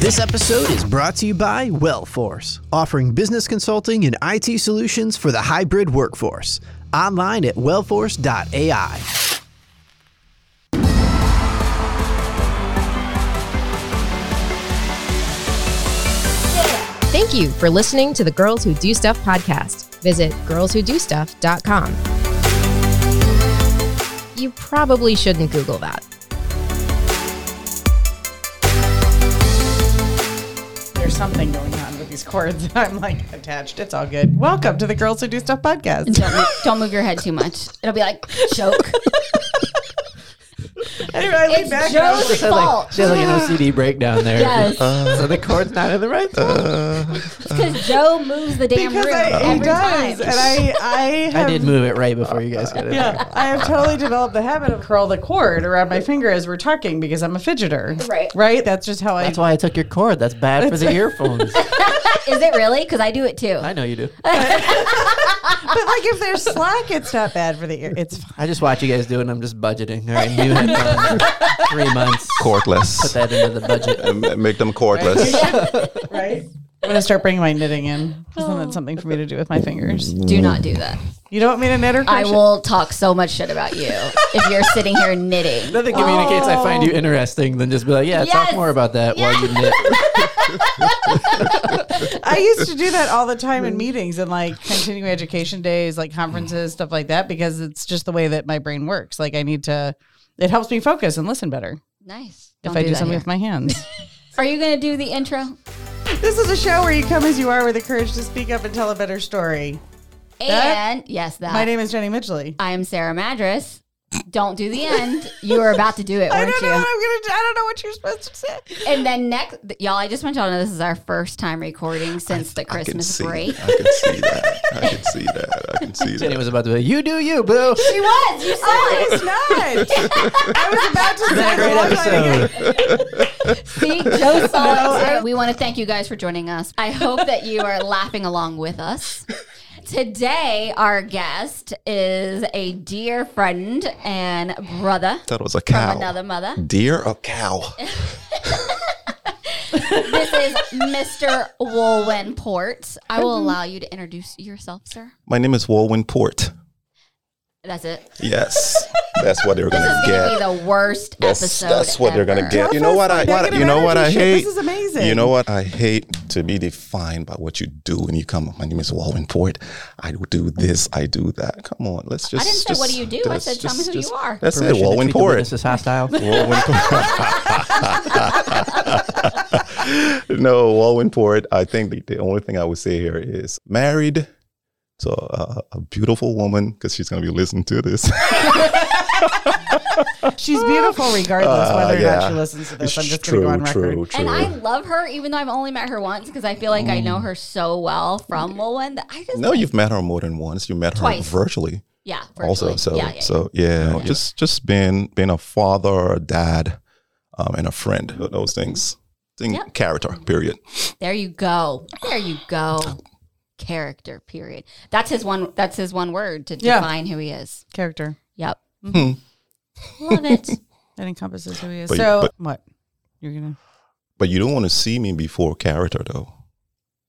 This episode is brought to you by Wellforce, offering business consulting and IT solutions for the hybrid workforce. Online at wellforce.ai. Thank you for listening to the Girls Who Do Stuff podcast. Visit girlswhodostuff.com. You probably shouldn't Google that. There's something going on with these cords. I'm like attached. It's all good. Welcome to the Girls Who Do Stuff podcast. Don't, don't move your head too much. It'll be like choke. Anyway, I lean It's back. and I was Joe's like, fault. She has like an OCD breakdown there. Yes. Uh, so the cord's not in the right spot. Because Joe moves the damn because room I, he every does, time. and I, I, have, I did move it right before you guys got it. Yeah, I have totally developed the habit of curl the cord around my finger as we're talking because I'm a fidgeter. Right. Right. That's just how I. That's why I took your cord. That's bad for the earphones. Is it really? Because I do it too. I know you do. but like if there's slack, it's not bad for the ear. It's fine. I just watch you guys do it and I'm just budgeting. All right, new headphones. Three months. Cordless. Put that into the budget. M- Make them cordless. right. I'm gonna start bringing my knitting in. Isn't that something for me to do with my fingers? do not do that. You don't want me to knit or I will talk so much shit about you if you're sitting here knitting. Nothing communicates I find you oh. interesting than just be like, yeah, Yes. talk more about that while you knit. I used to do that all the time in meetings and like continuing education days, like conferences, mm. stuff like that, because it's just the way that my brain works. Like I need to, it helps me focus and listen better Nice. if Don't I do that something here. with my hands. Are you going to do the intro? this is a show where you come as you are with the courage to speak up and tell a better story. That- And yes, that. My name is Jenny Midgley. I am Sarah Madras. Don't do the end. You were about to do it, I weren't don't know what you? I'm gonna. do. I don't know what you're supposed to say. And then next, y'all, I just want y'all to know this is our first time recording since the I can Christmas see. break. I can see that. I can see that. I can see Jenny that. was about to be like, you do you, boo. She was. You saw oh, I it. was not. I was about to say Great a long episode. See, Joe saw it. too. We want to thank you guys for joining us. I hope that you are laughing along with us. Today, our guest is a dear friend and brother That was a from cow. another mother. Deer or cow? This is Mr. Walwyn Port. I will mm-hmm. allow you to introduce yourself, sir. My name is Walwyn Port. That's it. Yes, that's what they're This gonna is going to get. be the worst That's, episode. that's what they're gonna ever. get. You know what I? What, you know what I hate? This is amazing. You know what I hate to be defined by what you do when you come. My name is Walwyn Port. I do this. I do that. Come on, let's just. I didn't say, just- what do you do? I just- said, tell me just- who you are. That's it. Permission to Walwyn treat the Port. witnesses hostile. Walwyn no, Walwyn Port. I think the, the only thing I would say here is married to a, a beautiful woman because she's going to be listening to this. She's beautiful regardless Uh, whether or yeah. not she listens to this. I'm just true, going to go on record. true, true. And I love her, even though I've only met her once, because I feel like I know her so well from Walwyn that I just no, you've met her more than once. You met her virtually, yeah, also. So, yeah, yeah, yeah. so yeah, just just being being a father, a dad, um, and a friend. Those things, thing, Yep. character. Period. There you go. There you go. Character. Period. That's his one. That's his one word to Yeah. define who he is. Character. Yep. Hmm. Love it. That encompasses who he is. But- so but- what? You're gonna. But you don't want to see me before character, though.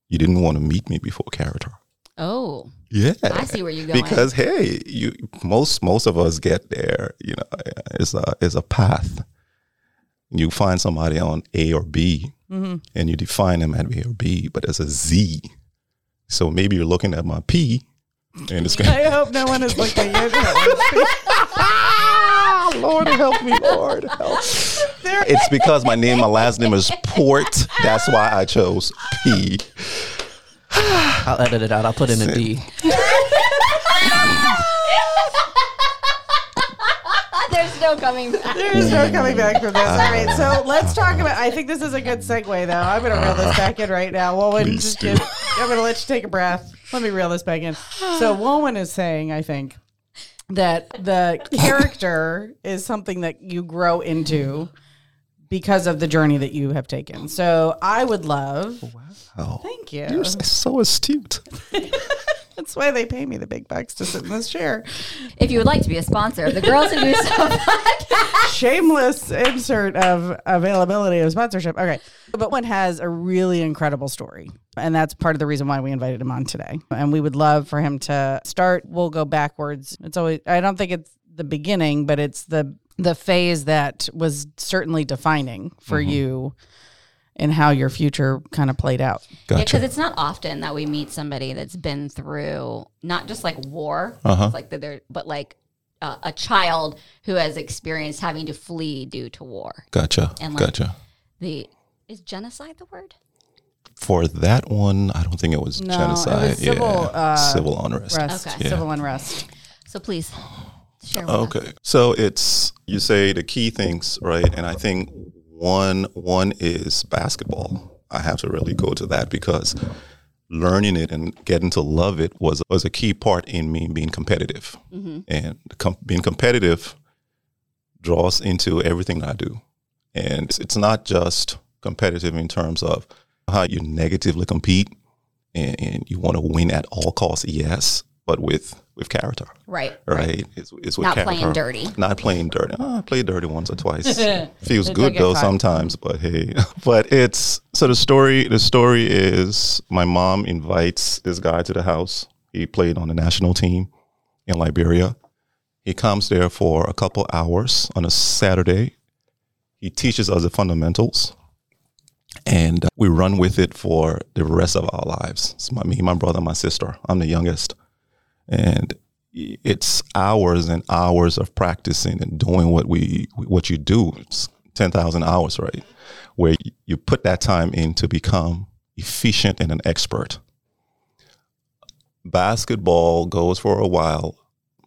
You didn't want to meet me before character. Oh, Yeah. I see where you're going. because hey you most most of us get there you know it's a it's a path you find somebody on a or b Mm-hmm. and you define them at a or b but there's a z so maybe you're looking at my p and it's going I hope no one is looking at you. lord help me lord help it's because my name my last name is port that's why i chose p I'll edit it out. I'll put in a D. There's no coming back. There is no coming back from this. All right, so let's talk about. I think this is a good segue, though. I'm going to reel this back in right now. Walwyn, Please just do. get, I'm going to let you take a breath. Let me reel this back in. So Walwyn is saying, I think, that the character is something that you grow into because of the journey that you have taken. So I would love. oh Thank you. you're so astute That's why they pay me the big bucks to sit in this chair. If you would like to be a sponsor of the Girls Who Do Stuff Shameless insert of availability of sponsorship. Okay. But one has a really incredible story. And that's part of the reason why we invited him on today. And we would love for him to start. We'll go backwards. It's always, I don't think it's the beginning, but it's the the phase that was certainly defining for you and how your future kind of played out. because Gotcha. it's not often that we meet somebody that's been through not just like war, Uh-huh. like that they're, but like uh, a child who has experienced having to flee due to war. Gotcha. And like- gotcha. The is genocide the word? For that one, I don't think it was No, it genocide. was civil, yeah. uh, civil unrest. Rest, Okay. Yeah. civil unrest. So please share with us. Okay. So it's you say the key things, right? And I think one one is basketball. I have to really go to that because learning it and getting to love it was was a key part in me being competitive. Mm-hmm. And com- being competitive draws into everything I do. And it's, it's not just competitive in terms of how you negatively compete and, and you want to win at all costs, yes, but with with character Right. right? It's, it's with Not character. playing dirty. Not playing dirty. Oh, I played dirty once or twice. Feels good though sometimes, but hey. But it's so the story. The story is my mom invites this guy to the house. He played on the national team in Liberia. He comes there for a couple hours on a Saturday. He teaches us the fundamentals, and uh, we run with it for the rest of our lives. It's my, me, my brother, my sister. I'm the youngest and it's hours and hours of practicing and doing what we what you do. It's 10,000 hours right? Where you put that time in to become efficient and an expert. Basketball goes for a while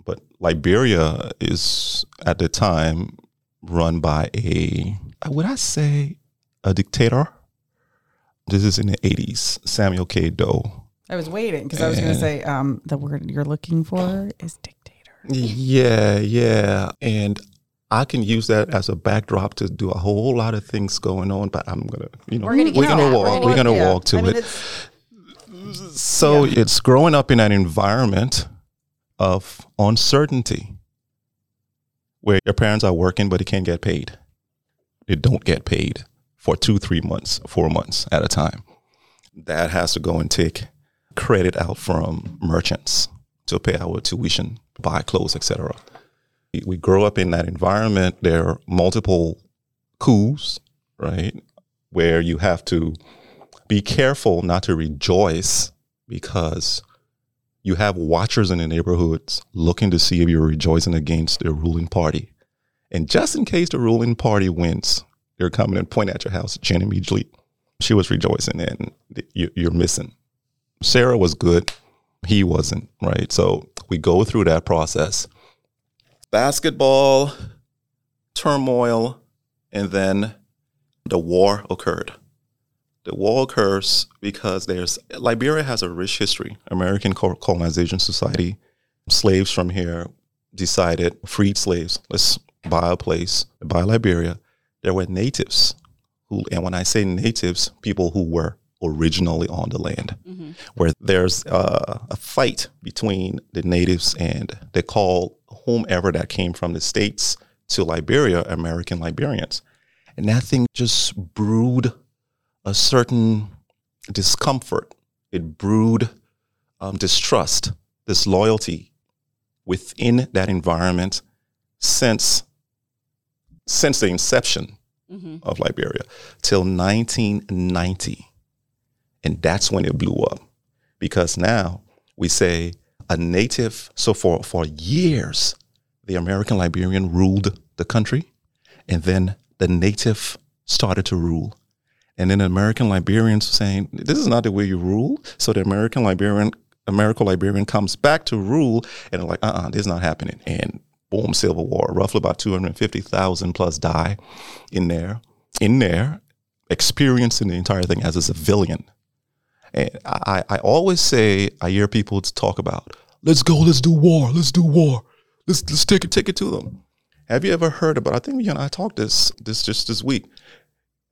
but Liberia is at the time run by a uh, would I say a dictator? This is in the 80s Samuel K. Doe I was waiting because I was going to say um, the word you're looking for is dictator. Yeah, yeah. And I can use that as a backdrop to do a whole lot of things going on, but I'm gonna, you know, We're gonna get we're to gonna that. walk, We're we're gonna Yeah. walk to I mean, it. it's- So it's growing up in an environment of uncertainty where your parents are working, but they can't get paid. They don't get paid for two, three months, four months at a time. That has to go and take credit out from merchants to pay our tuition, buy clothes, etc. We, grow up in that environment. There are multiple coups, right, where you have to be careful not to rejoice because you have watchers in the neighborhoods looking to see if you're rejoicing against the ruling party. And just in case the ruling party wins, they're coming and point at your house, Jen immediately. She was rejoicing and you're missing. Sarah was good. He wasn't, right? So we go through that process. Basketball, turmoil, and then the war occurred. The war occurs because there's Liberia has a rich history. American colonization society, slaves from here decided freed slaves. Let's buy a place, buy Liberia. There were natives who, and when I say natives, people who were originally on the land, where there's uh, a fight between the natives and they call whomever that came from the states to Liberia American Liberians, and that thing just brewed a certain discomfort. It brewed um, distrust, disloyalty within that environment since since the inception of Liberia till 1990. And that's when it blew up. Because now we say a native, so for, for years, the American Liberian ruled the country, and then the native started to rule. And then the American Liberians were saying, This is not the way you rule. So the American Liberian American Liberian comes back to rule and they're like, uh uh this is not happening. And boom, civil war. Roughly about 250,000 plus die in there, in there, experiencing the entire thing as a civilian. And I, I always say, I hear people talk about, let's go, let's do war, let's do war. Let's, let's take it, take it to them. Have you ever heard about, I think you and I talked this, this just this week.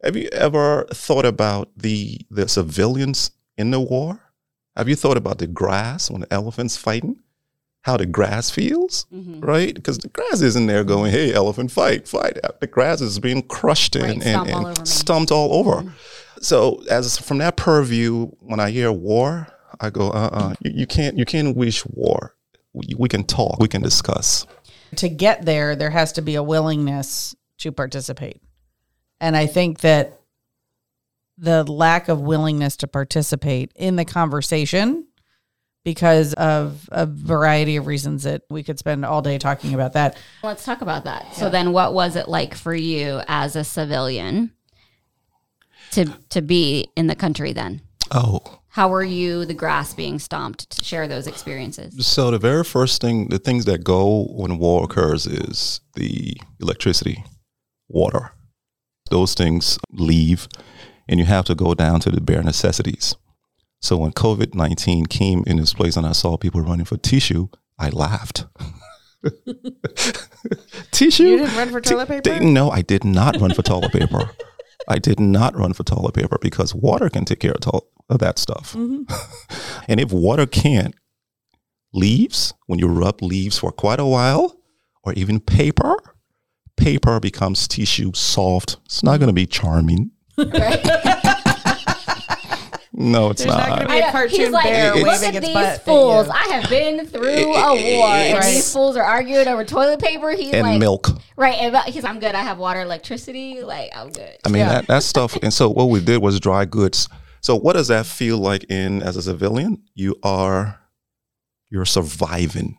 Have you ever thought about the, the civilians in the war Have you thought about the grass when the elephant's fighting? How the grass feels, Mm-hmm. right? Because the grass isn't there going, "Hey, elephant, fight, fight!" The grass is being crushed and, Right, and, all and over me. stumped all over. So, as from that purview, when I hear war, I go, "Uh, uh you, you can't, you can't wish war. We, we can talk, we can discuss." to get there, there has to be a willingness to participate. And I think that the lack of willingness to participate in the conversation because of a variety of reasons that we could spend all day talking about that. Let's talk about that. So then what was it like for you as a civilian to to be in the country then? Oh, How were you the grass being stomped to share those experiences? So the very first thing, the things that go when war occurs is the electricity, water. Those things leave, and you have to go down to the bare necessities. So when COVID nineteen came in this place, and I saw people running for tissue, I laughed. tissue? You didn't run for toilet paper? di- no, I did not run for toilet paper. I did not run for toilet paper because water can take care of, to- of that stuff. Mm-hmm. and if water can't, leaves, when you rub leaves for quite a while, or even paper, paper becomes tissue soft. It's not mm-hmm. going to be charming. no, it's There's not not. gonna be a cartoon He's like, bear It's- look waving at its these butt at fools. you." I have been through a war, and Right. these fools are arguing over toilet paper. He's and like, milk. right? and uh, He's, I'm good. I have water, electricity. Like, I'm good. I mean Yeah. that that stuff. And so what we did was dry goods. So what does that feel like in as a civilian? You are you're surviving.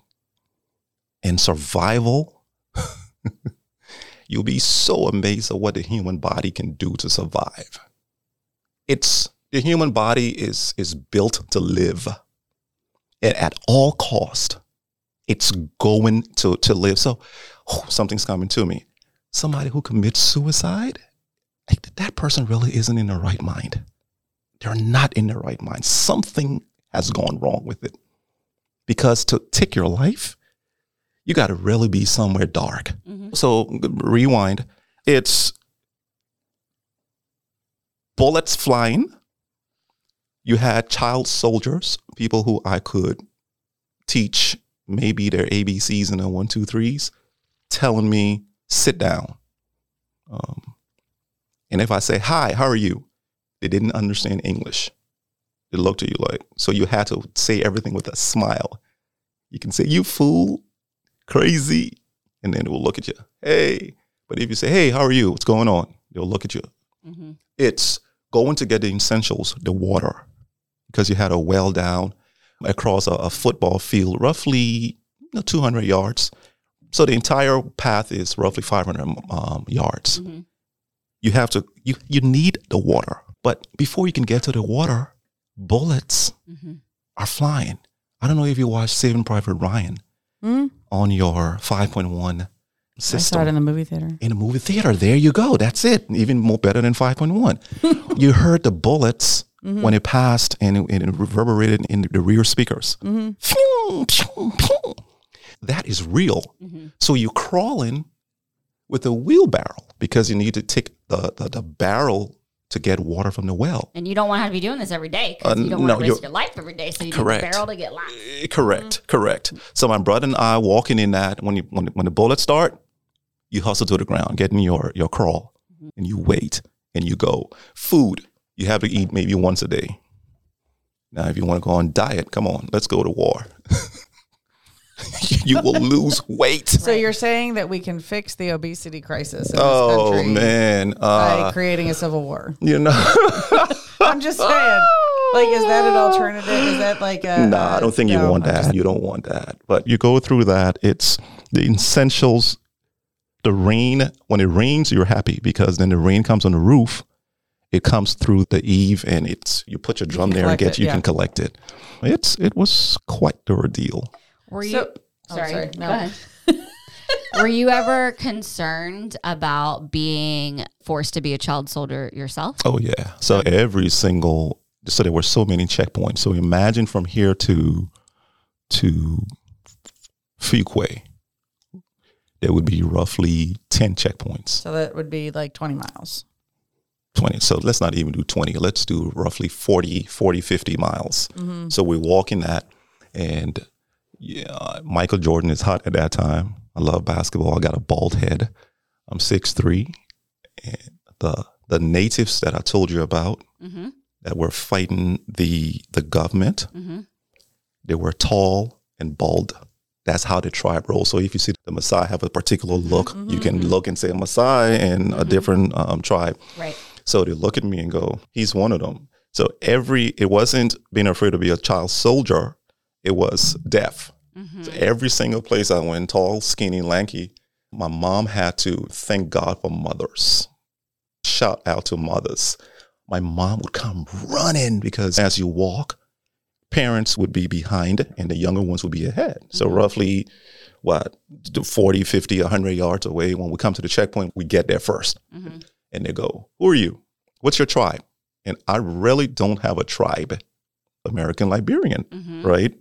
In survival, you'll be so amazed at what the human body can do to survive. It's the human body is is built to live. And at all cost, it's going to to live. So oh, something's coming to me. Somebody who commits suicide, like, that person really isn't in the right mind. They're not in the right mind. Something has gone wrong with it. Because to take your life, you got to really be somewhere dark. Mm-hmm. So rewind. It's bullets flying. You had child soldiers, people who I could teach maybe their ABCs and their one, two, threes, telling me, sit down. Um, and if I say, hi, how are you? They didn't understand English. They looked at you like, so you had to say everything with a smile. You can say, you fool, crazy, and then it will look at you, hey. But if you say, hey, how are you? What's going on? They'll look at you. It's going to get the essentials, the water, because you had a well down across a, a football field, roughly you know, 200 yards. So the entire path is roughly 500 um, yards. You have to, you, you need the water. But before you can get to the water, bullets are flying. I don't know if you watched Saving Private Ryan Hmm? on your 5.1 I system saw it in the movie theater. in a movie theater. There you go. That's it. Even more better than 5.1. you heard the bullets when it passed and it, and it reverberated in the rear speakers. Phew. That is real. So you're crawling with a wheelbarrow because you need to take the, the, the barrel to get water from the well. And you don't want to to be doing this every day because Uh, you don't no, want to risk your life every day. So you Correct. need the barrel to get laps. Eh, Correct, correct. So my brother and I walking in that when you when, when the bullets start, you hustle to the ground, getting your your crawl, and you wait and you go. Food you have to eat maybe once a day. Now, if you want to go on diet, come on, let's go to war. you will lose weight. So you're saying that we can fix the obesity crisis in this Oh country man, by uh, creating a civil war? you know. I'm just saying. Like, is that an alternative? Is that like a? No, I don't think you no, want I'm that. just- you don't want that. But you go through that. It's the essentials. The rain, when it rains, you're happy because then the rain comes on the roof. It comes through the eve, and it's you put your drum can there and get it, you yeah. can collect it. It's it was quite the ordeal. Were you? So- oh, sorry. sorry, Go no. ahead. Were you ever concerned about being forced to be a child soldier yourself? Oh yeah. So every single so there were so many checkpoints. So imagine from here to to Fuquay, there would be roughly ten checkpoints. So that would be like 20 miles. 20. So let's not even do 20. Let's do roughly 40, 40, 50 miles. So we're walking that. And yeah, Michael Jordan is hot at that time. I love basketball. I got a bald head. I'm 6'3. And the, the natives that I told you about Mm-hmm. that were fighting the, the government, Mm-hmm. they were tall and bald. That's how the tribe rolls. So if you see the Maasai have a particular look, you can look and say a Maasai and a different um, tribe. Right. So they look at me and go, he's one of them. So every, it wasn't being afraid to be a child soldier, it was deaf. So every single place I went, tall, skinny, lanky, my mom had to thank God for mothers. Shout out to mothers. My mom would come running because as you walk, parents would be behind and the younger ones would be ahead. So roughly what 40, 50, 100 yards away when we come to the checkpoint, we get there 1st Mm-hmm. And they go, "Who are you? What's your tribe?" And I really don't have a tribe. American Liberian, Mm-hmm. right?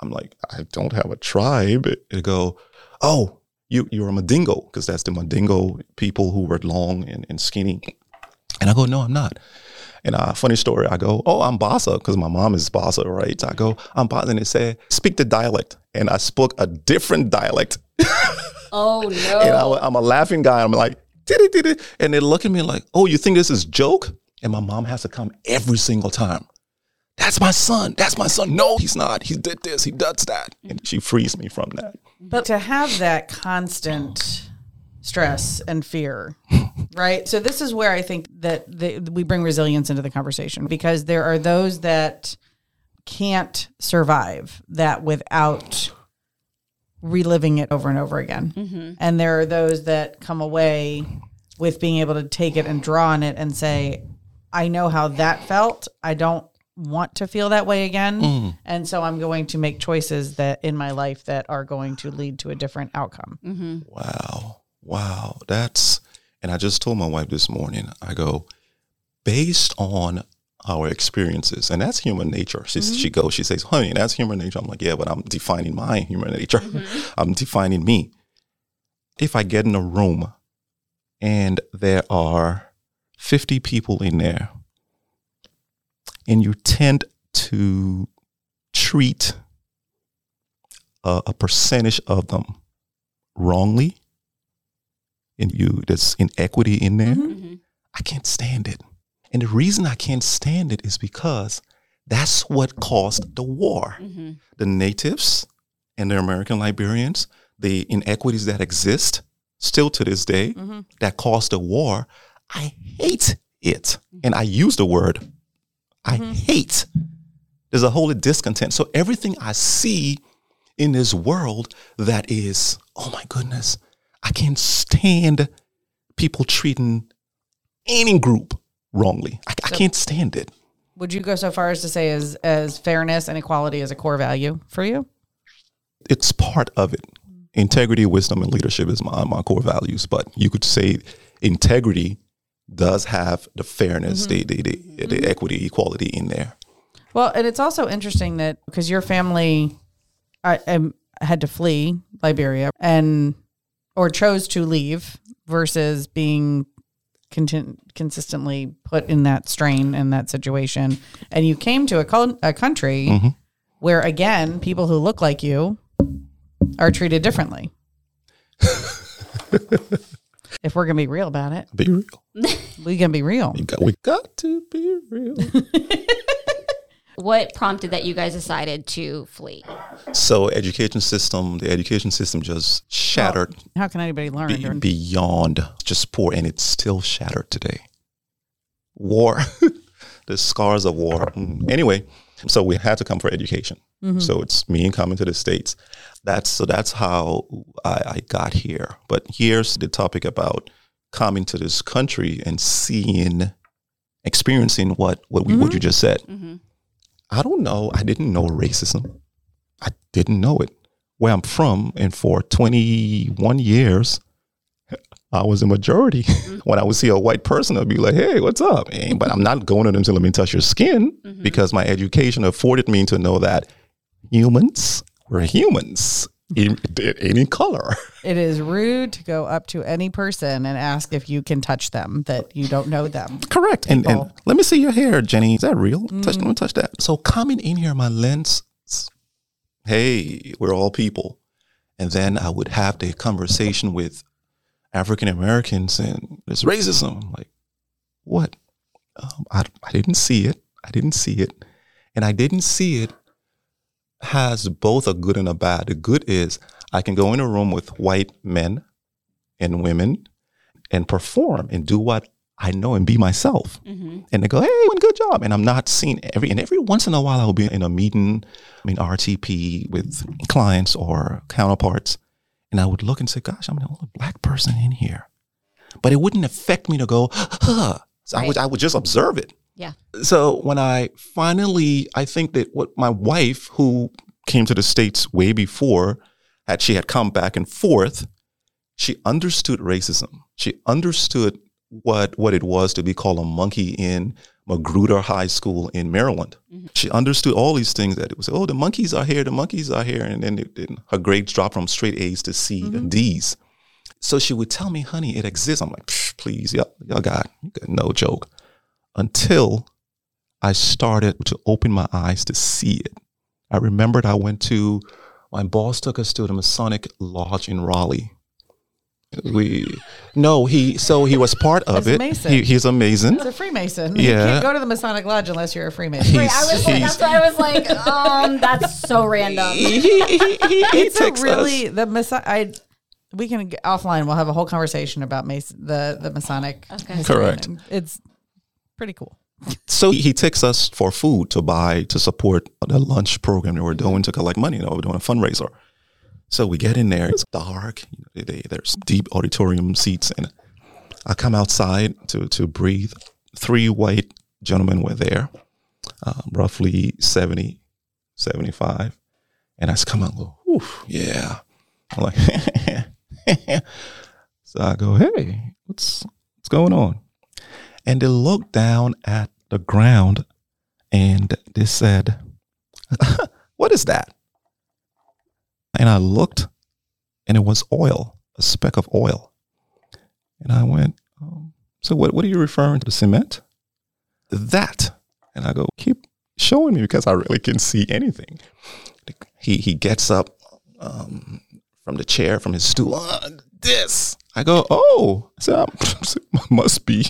I'm like, I don't have a tribe. They go, oh, you, you're a Mandingo, because that's the Mandingo people who were long and, and skinny. And I go, no, I'm not. And a funny story, I go, oh, I'm Bassa, because my mom is Bassa, right? So I go, I'm Bassa. And they say, speak the dialect. And I spoke a different dialect. Oh no. And I, am a laughing guy. I'm like, did it, did it. And they look at me like, oh, you think this is joke? And my mom has to come every single time. That's my son. That's my son. No, he's not. He did this. He does that. And she frees me from that. But to have that constant stress and fear, right? So this is where I think that the, we bring resilience into the conversation because there are those that can't survive that without reliving it over and over again. Mm-hmm. And there are those that come away with being able to take it and draw on it and say, I know how that felt. I don't want to feel that way again. Mm. And so I'm going to make choices that in my life that are going to lead to a different outcome. Mm-hmm. Wow. Wow. That's, and I just told my wife this morning, I go, based on our experiences, and that's human nature. She, she mm-hmm. goes, she says, honey, that's human nature. I'm like, yeah, but I'm defining my human nature. Mm-hmm. I'm defining me. If I get in a room and there are 50 people in there, and you tend to treat a, a percentage of them wrongly, and you there's inequity in there, mm-hmm. I can't stand it. And the reason I can't stand it is because that's what caused the war. Mm-hmm. The natives and the American Liberians, the inequities that exist still to this day mm-hmm. that caused the war, I hate it. Mm-hmm. And I use the word I hate. There's a whole discontent. So everything I see in this world that is, oh my goodness, I can't stand people treating any group wrongly. I, I can't stand it. Would you go so far as to say as as fairness and equality is a core value for you? It's part of it. Integrity, wisdom, and leadership is my, my core values. But you could say integrity does have the fairness, the, the, the, the equity, equality in there. Well, and it's also interesting that because your family I, um, had to flee Liberia and or chose to leave versus being contin- consistently put in that strain and that situation, and you came to a, a country mm-hmm. where again people who look like you are treated differently. if we're gonna be real about it, Be real. we can be real. We got, we got to be real. What prompted that you guys decided to flee? so education system, the education system just shattered How can anybody learn? be- during- beyond just poor, and it's still shattered today. War, the scars of war. Mm. Anyway, so we had to come for education. Mm-hmm. So it's me coming to the states. That's so that's how I, I got here. But here's the topic about coming to this country and seeing, experiencing what what we what mm-hmm. you just said. Mm-hmm. I don't know. I didn't know racism. I didn't know it. Where I'm from, and for 21 years, I was a majority. Mm-hmm. when I would see a white person, I'd be like, "Hey, what's up?" And- but I'm not going to them to let me touch your skin mm-hmm. because my education afforded me to know that humans were humans. In, any color. It is rude to go up to any person and ask if you can touch them that you don't know them. Correct. And, and let me see your hair, Jenny. Is that real? Touch, let me touch that. So coming in here, my lens, hey, we're all people. And then I would have the conversation with African Americans and there's racism. I'm like, what? Um, I, I didn't see it. I didn't see it. And I didn't see it has both a good and a bad. The good is I can go in a room with white men and women and perform and do what I know and be myself. Mm-hmm. And they go, hey, good job. And I'm not seeing every, and every once in a while I'll be in a meeting, I mean, RTP with clients or counterparts. And I would look and say, gosh, I'm the only black person in here. But it wouldn't affect me to go, huh. So I, would, I would just observe it. Yeah. So when I finally, I think that what my wife, who came to the States way before, had she had come back and forth, she understood racism. She understood what what it was to be called a monkey in Magruder High School in Maryland. Mm-hmm. She understood all these things that it was, oh, the monkeys are here, the monkeys are here. And then it, it- her grades dropped from straight A's to C and mm-hmm. D's. So she would tell me, honey, it exists. I'm like, please, y'all, y'all got, got no joke. Until I started to open my eyes to see it. I remembered I went to, my boss took us to the Masonic Lodge in Raleigh. We, no, he, so he was part of it. Mason. He, he's a Mason. It's a Freemason. You Yeah. can't go to the Masonic Lodge unless you're a Freemason. Right, I was like, that's why I was like, um, that's so random. he, he, he, he it's a takes us- really the Mason. I we can offline. We'll have a whole conversation about Mason, the the Masonic. Okay. Correct. It's pretty cool. So he takes us for food to buy to support the lunch program that we're doing to collect money. You know, we're doing a fundraiser. So we get in there. It's dark. There's deep auditorium seats, and I come outside to to breathe. Three white gentlemen were there, um, roughly 70, 75. and I just come out and go, Whew, yeah. I'm like, so I go, hey, what's what's going on? And they looked down at the ground and they said, What is that? And I looked and it was oil, a speck of oil. And I went, um, So what, what are you referring to? The Cement? That. And I go, Keep showing me because I really can not see anything. He, he gets up um, from the chair, from his stool. "Uh, this. I go, oh, so must be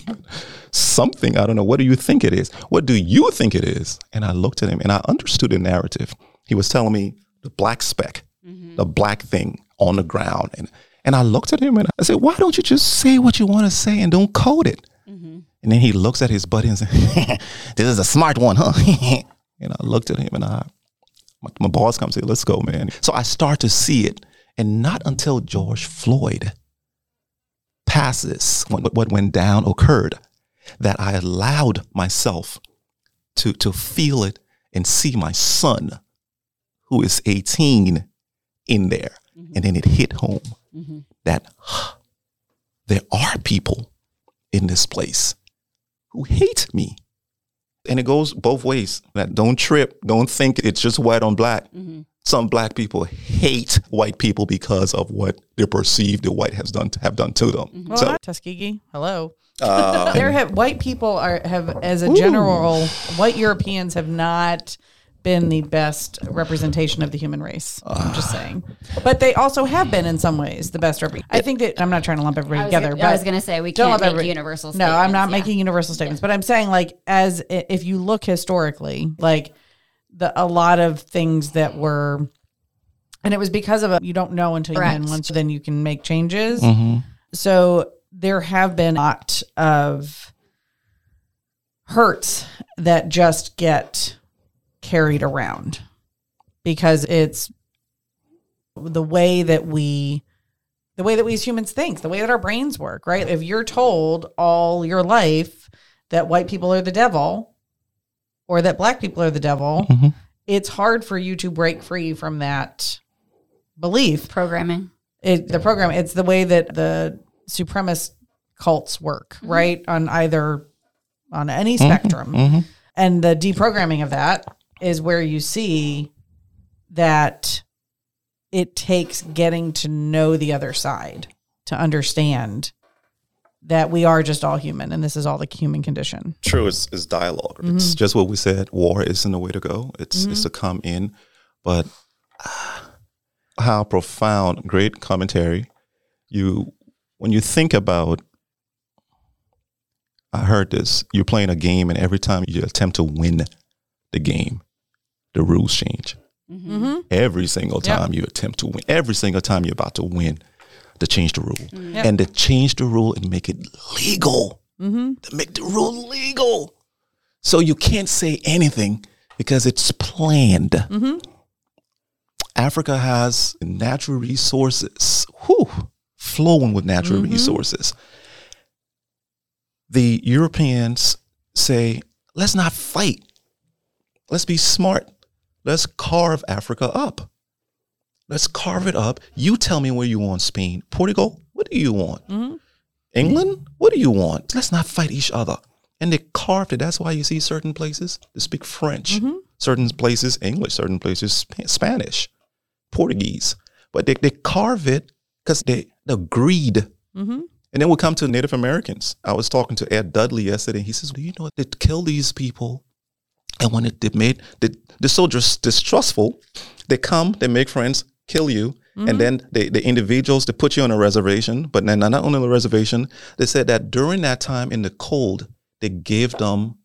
something. I don't know. What do you think it is? What do you think it is? And I looked at him and I understood the narrative. He was telling me the black speck, mm-hmm. the black thing on the ground. And, and I looked at him and I said, why don't you just say what you want to say and don't code it? Mm-hmm. And then he looks at his buddy and says, this is a smart one, huh? and I looked at him and I, my, my boss comes and said, let's go, man. So I start to see it. And not until George Floyd passes, what, what went down occurred, that I allowed myself to, to feel it and see my son, who is 18, in there. Mm-hmm. And then it hit home mm-hmm. that there are people in this place who hate me. And it goes both ways. That don't trip, don't think it's just white on black. Mm-hmm. Some black people hate white people because of what they perceive the white has done have done to them. Well, So Tuskegee. Hello. uh, There have white people are have as a general white Europeans have not been the best representation of the human race. I'm just saying, but they also have been in some ways the best. Rep- I think that I'm not trying to lump everybody I together. gonna, but I was gonna say we don't can't lump make everybody- universal. No, I'm not yeah. making universal statements, but I'm saying like as if you look historically, like the a lot of things that were, and it was because of a you don't know until you Correct. and once then you can make changes. mhm. So there have been a lot of hurts that just get carried around because it's the way that we the way that we as humans think, the way that our brains work, right? If you're told all your life that white people are the devil or that black people are the devil, Mhm. it's hard for you to break free from that belief programming. it, the program it's the way that the supremacist cults work right on either on any spectrum mhm. and the deprogramming of that is where you see that it takes getting to know the other side to understand that we are just all human and this is all the human condition. True, it's, it's dialog Mm-hmm. It's just what we said. War isn't the way to go. It's it's to come in, but ah, how profound, great commentary. You when you think about, I heard this. You're playing a game, and every time you attempt to win the game, the rules change. Mm-hmm. Every single Yep. time you attempt to win, every single time you're about to win, to change the rule, Yep. and to change the rule and make it legal Mm-hmm. to make the rule legal. So you can't say anything because it's planned. Mm-hmm. Africa has natural resources, whew, flowing with natural Mm-hmm. resources. The Europeans say, let's not fight. Let's be smart. Let's carve Africa up. Let's carve it up. You tell me where you want Spain. Portugal, what do you want? Mm-hmm. England, what do you want? Let's not fight each other. And they carved it. That's why you see certain places they speak French, certain places English, certain places Sp- Spanish, Portuguese. But they, they carve it because they the greed. Mm-hmm. And then we come to Native Americans. I was talking to Ed Dudley yesterday. He says, "Do you know they kill these people, and when it, they made they, they're so dis- distrustful, they come, they make friends, kill you, and mm-hmm. then they, the individuals they put you on a reservation. But then not only on the reservation, they said that during that time in the cold, they gave them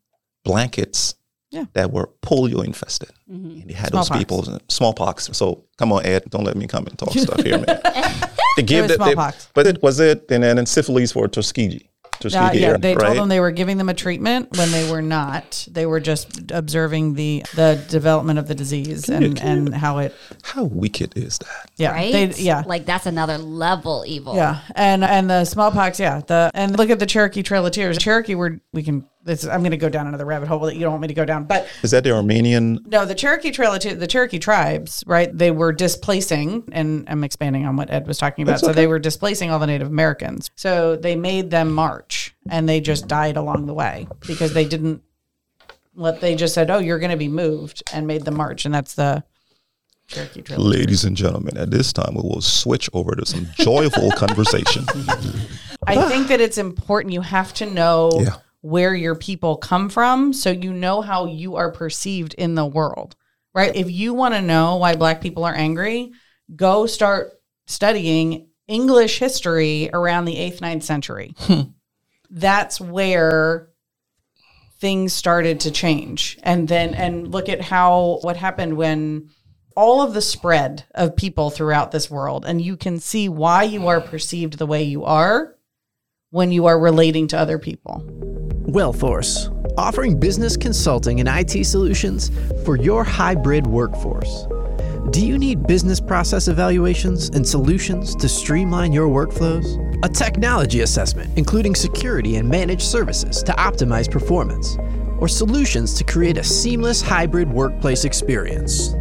blankets Yeah. that were polio infested. Mm-hmm. And they had those Smallpox. people smallpox. So come on, Ed, don't let me come and talk stuff here, man. They gave was them, they- but it was it, and then and syphilis for Tuskegee. Uh, Tuskegee, yeah, they right? told them they were giving them a treatment when they were not. They were just observing the the development of the disease and, and how it How wicked is that? yeah right? they, yeah Like that's another level evil. yeah and and the smallpox yeah the and look at the Cherokee Trail of Tears Cherokee were we can this I'm going to go down another rabbit hole that you don't want me to go down but Is that the Armenian? No, the Cherokee Trail, the Cherokee tribes, right? They were displacing, and I'm expanding on what Ed was talking about. So they were displacing all the Native Americans. So they made them march, and they just died along the way because they didn't let. They just said, "Oh, you're going to be moved," and made them march, and that's the. Ladies and gentlemen, at this time we will switch over to some joyful conversation. I think that it's important. You have to know Yeah. Where your people come from so you know how you are perceived in the world, right? If you want to know why black people are angry, go start studying English history around the 8th, 9th century. Hmm. That's where things started to change. And then, and look at how, what happened when all of the spread of people throughout this world, and you can see why you are perceived the way you are when you are relating to other people. Wellforce, offering business consulting and IT solutions for your hybrid workforce. Do you need business process evaluations and solutions to streamline your workflows? A technology assessment, including security and managed services to optimize performance, or solutions to create a seamless hybrid workplace experience?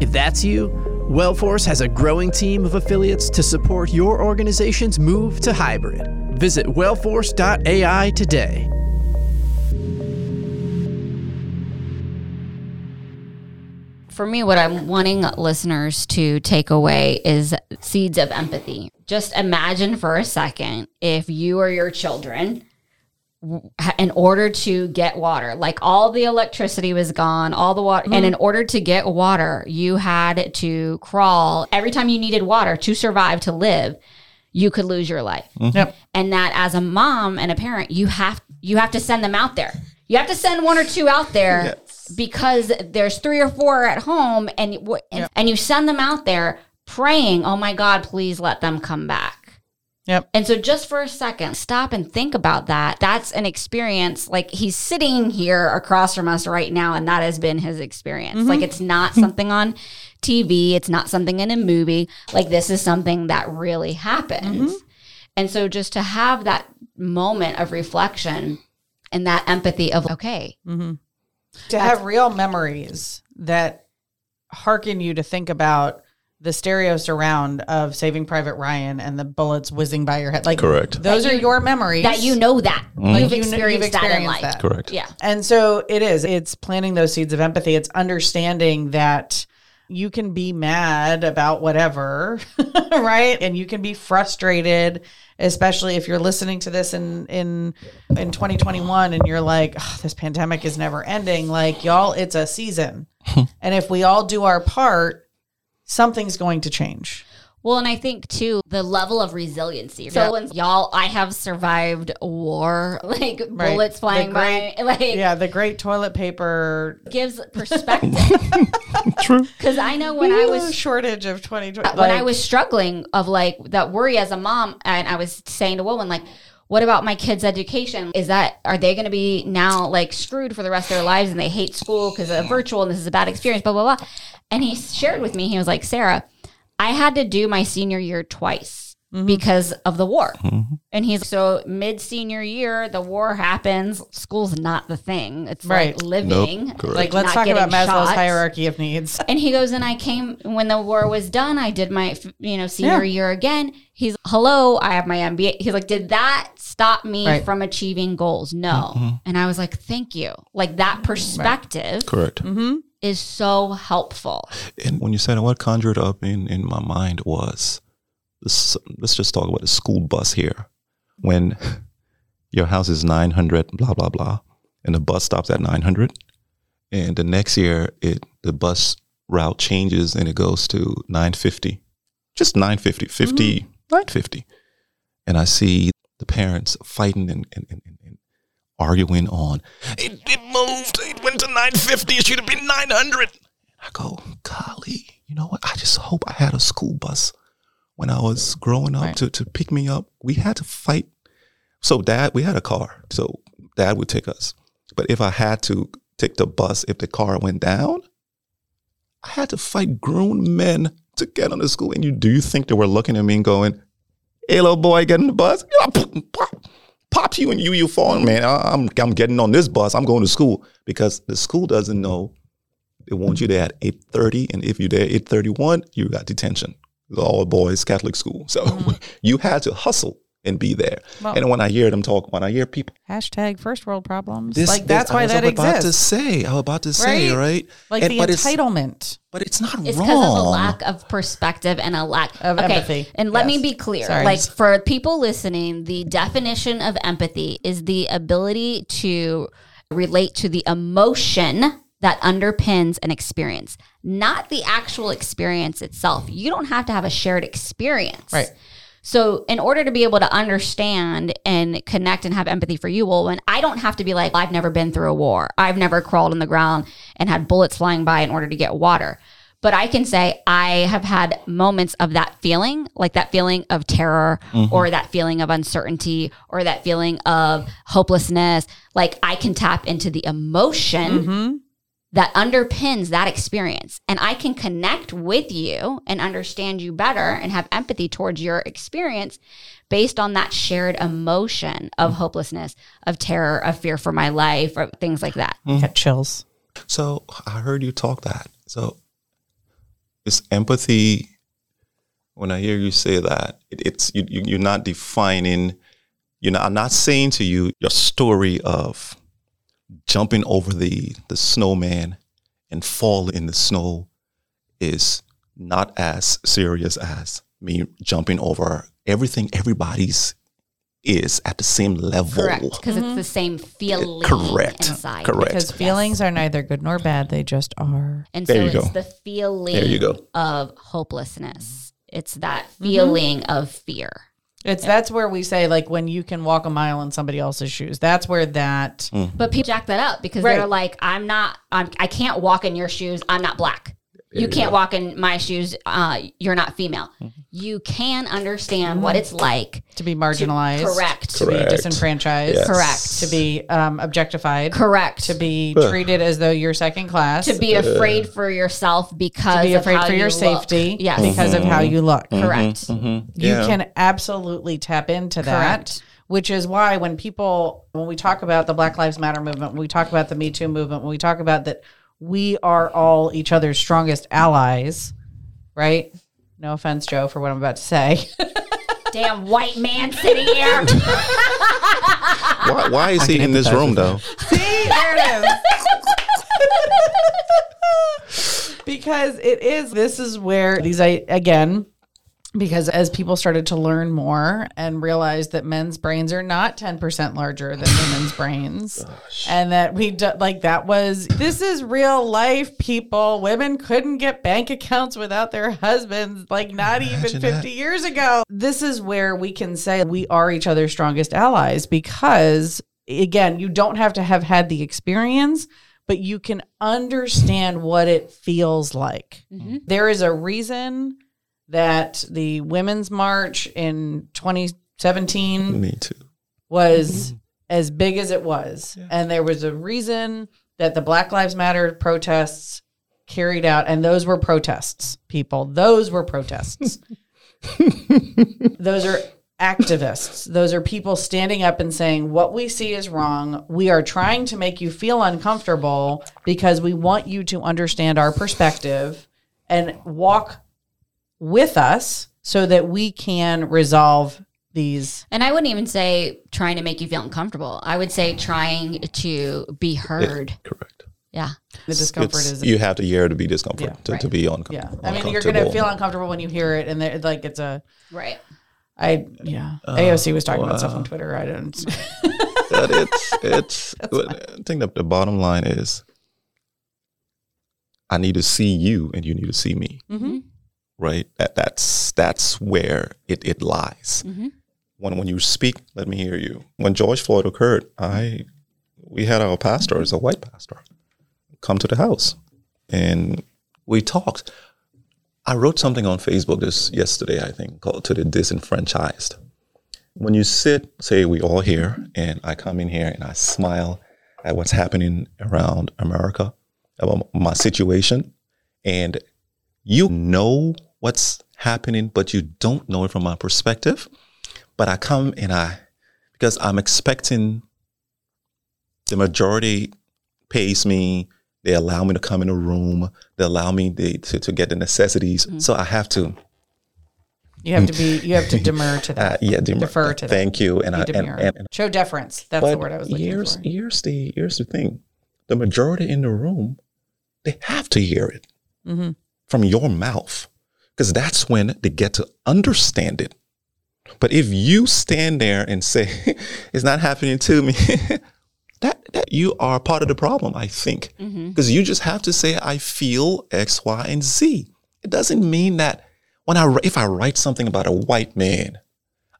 If that's you, Wellforce has a growing team of affiliates to support your organization's move to hybrid. Visit wellforce.ai today. For me, what I'm wanting listeners to take away is seeds of empathy. Just imagine for a second if you or your children, in order to get water, like all the electricity was gone, all the water, and mm-hmm. in order to get water, you had to crawl every time you needed water to survive, to live, you could lose your life. Mm-hmm. Yep. and that as a mom and a parent you have you have to send them out there you have to send one or two out there because there's three or four at home and you- and, and you send them out there praying oh my god please let them come back. Yep. and so just for a second stop and think about that. That's an experience like he's sitting here across from us right now and that has been his experience. Like mm-hmm. it's not something on tv it's not something in a movie. Like this is something that really happens. Mm-hmm. And so just to have that moment of reflection and that empathy of, okay, mm-hmm. To have real memories that hearken you to think about the stereo surround of Saving Private Ryan and the bullets whizzing by your head. Like Correct. Those That are your memories that you know that. Mm-hmm. Like, You've you know- experienced, that in life. that. Correct. Yeah. And so it is. It's planting those seeds of empathy. It's understanding that you can be mad about whatever, right? And you can be frustrated, especially if you're listening to this in in in 2021 and you're like, "Ugh, this pandemic is never ending. Like, y'all, it's a season. and if we all do our part, something's going to change. Well, and I think too the level of resiliency. So when y'all, I have survived war, like Right. bullets flying great- by, like Yeah, the great toilet paper gives perspective. True. Because I know when I was shortage of 2020 uh, when I was struggling of like that worry as a mom, and I was saying to Woman like, what about my kids' education? Is that are they going to be now like screwed for the rest of their lives and they hate school because of virtual and this is a bad experience? Blah blah blah. And he shared with me, he was like, Sarah, I had to do my senior year twice. Mm-hmm. Because of the war. Mm-hmm. And he's so mid senior year, the war happens. School's not the thing. It's Right. like living. Nope, like let's not talk about Maslow's shots. hierarchy of needs. And he goes, and I came when the war was done. I did my, you know, senior Yeah. year again. He's, hello, I have my MBA. He's like, did that stop me Right. from achieving goals? No. Mm-hmm. And I was like, thank you. Like that perspective Correct. Mm-hmm. is so helpful. And when you said it, what conjured up in, in my mind was this, let's just talk about the school bus here. When your house is 900, blah, blah, blah, and the bus stops at 900, and the next year it the bus route changes and it goes to 950, just 950, 50, 950. And I see the parents fighting and, and, and arguing on, it, it moved, it went to 950, it should have been 900. I go, golly, you know what? I just hope I had a school bus when I was growing up Right. to, to pick me up. We had to fight. So dad, we had a car. So dad would take us. But if I had to take the bus, if the car went down, I had to fight grown men to get on the school. And you do you think they were looking at me and going, hey little boy, get in the bus? Yeah, pop, pop, pop you and you, you falling, man. I'm, I'm getting on this bus. I'm going to school because the school doesn't know they want you there at 8.30 and if you're there at 8.31 you got detention all boys catholic school so mm-hmm. you had to hustle and be there Well- and when i hear them talk when i hear people Hashtag first world problems. this, like this- that's I why was that about to say i was about to say Right? right, Like And- the but it's entitlement. but it's not It's wrong because of a lack of perspective and a lack Of okay. empathy. And let me be clear. Sorry. Like for people listening, the definition of empathy is the ability to relate to the emotion that underpins an experience, not the actual experience itself. You don't have to have a shared experience. Right. So, in order to be able to understand and connect and have empathy for you, well, when I don't have to be like, I've never been through a war, I've never crawled on the ground and had bullets flying by in order to get water. But I can say I have had moments of that feeling, like that feeling of terror mm-hmm. or that feeling of uncertainty or that feeling of hopelessness. Like I can tap into the emotion mm-hmm. That underpins that experience. And I can connect with you and understand you better and have empathy towards your experience based on that shared emotion of mm-hmm. hopelessness, of terror, of fear for my life, or things like that. Mm-hmm. Get chills. So I heard you talk that. So it's empathy. When I hear you say that, it, it's you, you. You're not defining. You know, I'm not saying to you your story of jumping over the the snowman and fall in the snow is not as serious as me jumping over everything everybody's is at the same level. Correct. Because it's the mm-hmm. same feeling Correct. inside. Correct. Because feelings are neither good nor bad; they just are. And There so you it's go. the feeling There you go. of hopelessness. It's that mm-hmm. feeling of fear. It's that's where we say like when you can walk a mile in somebody else's shoes. That's where that. Mm. But people jack that up because Right. they're like, I'm not, I'm, I can't walk in your shoes. I'm not black. You can't walk in my shoes. Uh, you're not female. Mm-hmm. You can understand what it's like. to be marginalized, Correct. to be disenfranchised, Yes. Correct. to be um, objectified, Correct. to be treated as though you're second class, to be afraid for yourself because to be of afraid how for your you safety, Look. Yes. because of how you look. Correct. You Yeah. can absolutely tap into that. Correct. Which is why when people, when we talk about the Black Lives Matter movement, when we talk about the Me Too movement, when we talk about that we are all each other's strongest allies, right? No offense, Joe, for what I'm about to say. Damn white man sitting here. Why, why is he in this room though? See, there it is. because it is this is where these I again because as people started to learn more and realize that men's brains are not 10% larger than women's brains and that we do, like that was this is real life people. Women couldn't get bank accounts without their husbands like not even 50 that. years ago. This is where we can say we are each other's strongest allies because again you don't have to have had the experience but you can understand what it feels like. Mm-hmm. There is a reason that the women's march in 2017 Me too. was mm-hmm. as big as it was. And there was a reason that the Black Lives Matter protests carried out, and those were protests, people. Those were protests. those are activists. Those are people standing up and saying, What we see is wrong. We are trying to make you feel uncomfortable because we want you to understand our perspective and walk with us so that we can resolve these And I wouldn't even say trying to make you feel uncomfortable. I would say trying to be heard. Correct. Yeah. the discomfort It's- is you have to hear to be discomfort Yeah, to, to be uncomfortable. yeah i mean you're gonna feel uncomfortable when you hear it and they're- like it's a Right. i yeah Uh, aoc was talking about stuff on twitter i don't But it's it's. I think that the bottom line is, I need to see you, and you need to see me. Mhm. Right. That that's that's where it it lies. Mhm. When when you speak, let me hear you. When George Floyd occurred, I we had our pastor, as a white pastor, come to the house, and we talked. I wrote something on Facebook this yesterday, I think, called "To the Disenfranchised." when you sit, say we all here, and I come in here and I smile at what's happening around America, about my situation, and you know what's happening, but you don't know it from my perspective. But I come and I, because I'm expecting the majority pays me, they allow me to come in a room, they allow me to, to, to get the necessities. So I have to, you have to be you have to demur to uh, that yeah, demur- Defer to that. Thank you. And I, and, and, and show deference that's the word i was looking here's, for Here's the here's the thing: the majority in the room, they have to hear it Mm-hmm. From your mouth, because that's when they get to understand it. But if you stand there and say it's not happening to me, that that you are part of the problem. I think mm-hmm. because you just have to say I feel X, Y, and Z. It doesn't mean that when I if I write something about a white man,